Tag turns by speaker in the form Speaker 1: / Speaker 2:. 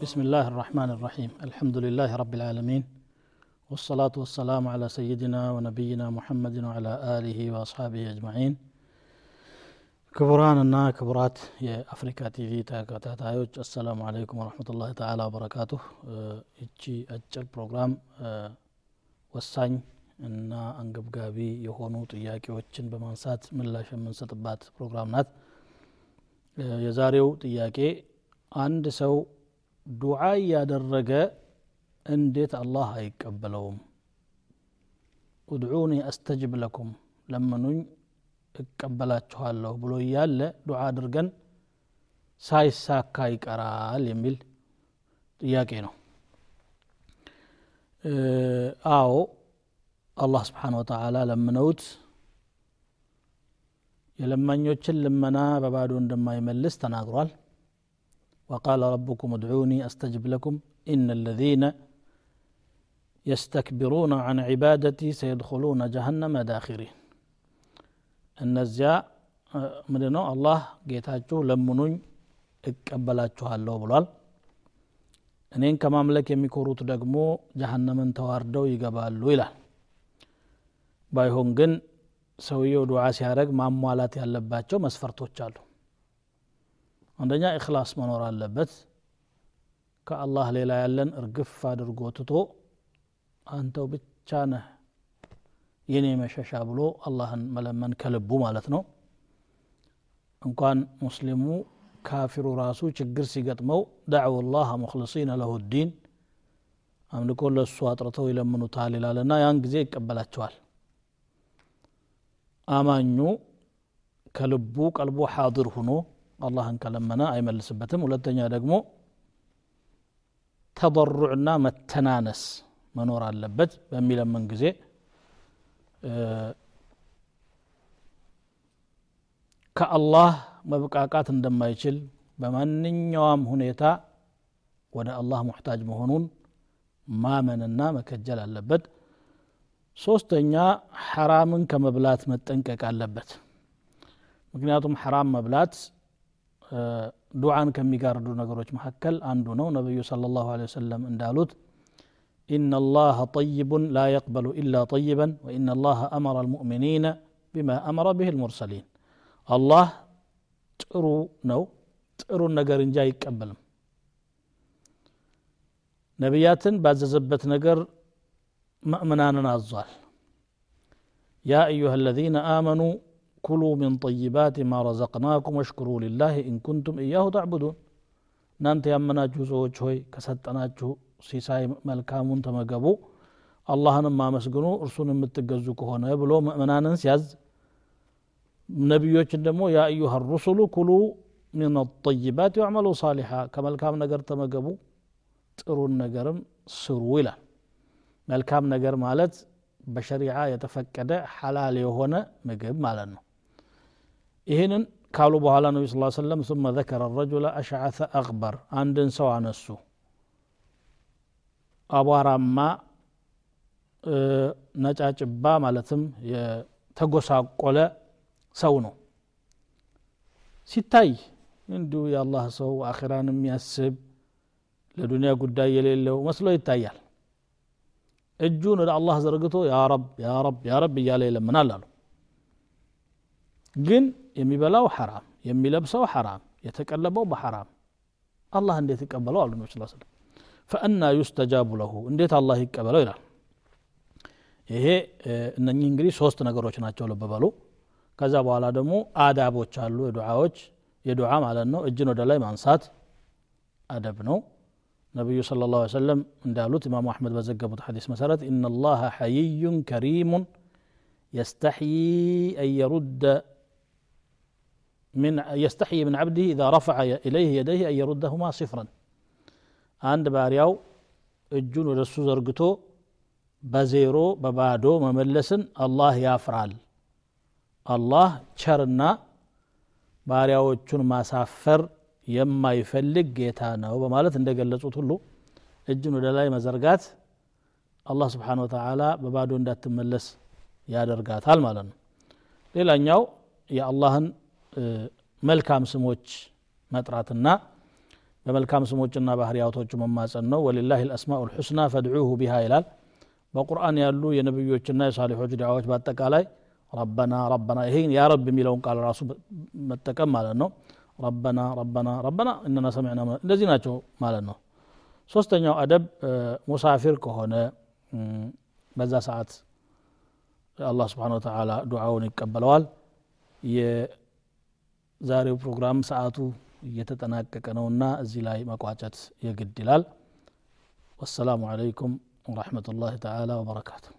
Speaker 1: بسم الله الرحمن الرحيم الحمد لله رب العالمين والصلاة والسلام على سيدنا ونبينا محمد وعلى آله وأصحابه أجمعين ክቡራንና ክቡራት የአፍሪካ ቲቪ ተከታታዮች አሰላሙ አለይኩም ወረህመቱላህ ተዓላ ወበረካቱሁ ይቺ አጭር ፕሮግራም ወሳኝ እና አንገብጋቢ የሆኑ ጥያቄዎችን በማንሳት ምላሽ የምንሰጥባት ፕሮግራም ናት የዛሬው ጥያቄ አንድ ሰው ዱዓ እያደረገ እንዴት አላህ አይቀበለውም? ኡድዑኒ አስተጅብ ለኩም ለምኑኝ እቀበላችኋለሁ ብሎ እያለ ዱዓ አድርገን ሳይሳካ ይቀራል የሚል ጥያቄ ነው። አዎ አላህ ስብሓን ወተላ ለምነውት የለማኞችን ልመና በባዶ እንደማይመልስ ተናግሯል وقال ربكم ادعوني استجب لكم ان الذين يستكبرون عن عبادتي سيدخلون جهنم داخرين እነዚያ ምንድ ነው አላህ ጌታችሁ ለምኑኝ እቀበላችኋለሁ ብሏል እኔን ከማምለክ የሚኮሩት ደግሞ ጀሀነምን ተዋርደው ይገባሉ ይላል ባይሆን ግን ሰውየው ዱዓ ሲያደረግ ማሟላት ያለባቸው መስፈርቶች አሉ አንደኛ እክላስ መኖር አለበት ከአላህ ሌላ ያለን እርግፍ አድርጎ ትቶ አንተው ብቻ ነህ የኔ መሸሻ ብሎ አላህን መለመን ከልቡ ማለት ነው እንኳን ሙስሊሙ ካፊሩ ራሱ ችግር ሲገጥመው ዳዕው ላህ ሙክልሲነ ለሁ ዲን አምልኮ ለእሱ አጥርተው ይለምኑታል ይላልና ያን ጊዜ ይቀበላቸዋል አማኙ ከልቡ ቀልቡ ሓድር ሁኖ አላህን ከለመነ አይመልስበትም። ሁለተኛ ደግሞ ተضሩዕና መተናነስ መኖር አለበት በሚለምን ጊዜ ከአላህ መብቃቃት እንደማይችል በማንኛውም ሁኔታ ወደ አላህ ሙሕታጅ መሆኑን ማመንና መከጀል አለበት። ሶስተኛ ሐራምን ከመብላት መጠንቀቅ አለበት። ምክንያቱም ሐራም መብላት دعان ዱዓን ከሚጋርዱ ነገሮች መካከል አንዱ ነው። ነቢዩ ለ ላሁ ሰለም እንዳሉት إن الله طيب لا يقبل إلا طيبا وإن الله أمر المؤمنين بما أمر به المرسلين الله ترو نو ترو نجر جاي يقبلهم نبيات بعد زبت نجر مأمنان نازل يا أيها الذين آمنوا كلوا من طيبات ما رزقناكم واشكروا لله إن كنتم إياه تعبدون እናንተ ያመናችሁ ሰዎች ሆይ ከሰጠናችሁ ሲሳይ መልካሙን ተመገቡ አላህንም አመስግኑ እርሱን የምትገዙ ከሆነ ብሎ ምእመናንን ሲያዝ ነቢዮችን ደግሞ ያ አዩሃ ሩሱሉ ኩሉ ምን ጠይባት ወዕመሉ ሳሊሓ ከመልካም ነገር ተመገቡ ጥሩን ነገርም ስሩ ይላል መልካም ነገር ማለት በሸሪዓ የተፈቀደ ሐላል የሆነ ምግብ ማለት ነው ይህንን ካሉ በኋላ ነቢ ስ ሰለም ثመ ዘከረ ረጁለ አሽዓተ አቅበር አንድን ሰው አነሱ። አቧራማ ነጫጭባ ማለትም የተጎሳቆለ ሰው ነው። ሲታይ እንዲሁ የአላህ ሰው አኼራን የሚያስብ ለዱንያ ጉዳይ የሌለው መስሎ ይታያል። እጁን ወደ አላህ ዘርግቶ ያ ረብ ያ ረብ ያ ረብ እያለ ይለምናል አሉ። ግን የሚበላው ሐራም የሚለብሰው ሐራም የተቀለበው በሐራም። አላህ እንዴት ይቀበለው አሉ ነቢ ስ ስለም ዩስተጃቡ ለሁ እንዴት አላህ ይቀበለው ይላል። ይሄ እነኚህ እንግዲህ ሶስት ነገሮች ናቸው ልብ ከዛ በኋላ ደግሞ አዳቦች አሉ የዱዓዎች። የዱዓ ማለት ነው እጅን ወደ ላይ ማንሳት አደብ ነው። ነቢዩ ስለ ላ ሰለም እንዳሉት ኢማሙ አሕመድ በዘገቡት ሐዲስ መሰረት ኢነ ላሀ ሐይዩን ከሪሙን የስተሕይ አን የሩደ من يستحي من عبده إذا رفع إليه يديه أن يردهما صفرا አንድ ባሪያው እጁን ወደ እሱ ዘርግቶ በዜሮ በባዶ መመለስን አላህ ያፍራል አላህ ቸርና ባሪያዎቹን ማሳፈር የማይፈልግ ጌታ ነው በማለት እንደገለጹት ሁሉ እጅን ወደ ላይ መዘርጋት አላህ ስብሓን ወተላ በባዶ እንዳትመለስ ያደርጋታል ማለት ነው ሌላኛው የአላህን መልካም ስሞች መጥራትና በመልካም ስሞችና ባህርያቶቹ መማፀን ነው። ወሊላህ ልአስማኡ ልሑስና ፈድዑሁ ቢሃ ይላል። በቁርአን ያሉ የነቢዮችና የሳሊሖች ዱዓዎች በአጠቃላይ ረበና ረበና ይሄን ያ ረብ የሚለውን ቃል ራሱ መጠቀም ማለት ነው። ረበና ረበና ረበና እነና ሰሚዕና እንደዚህ ናቸው ማለት ነው። ሶስተኛው አደብ ሙሳፊር ከሆነ በዛ ሰዓት አላህ ስብሓን ወተላ ዱዓውን ይቀበለዋል ዛሬው ፕሮግራም ሰዓቱ እየተጠናቀቀ ነውና እዚህ ላይ መቋጨት የግድ ይላል። ወሰላሙ አለይኩም ወረሕመቱላህ ተዓላ ወበረካቱሁ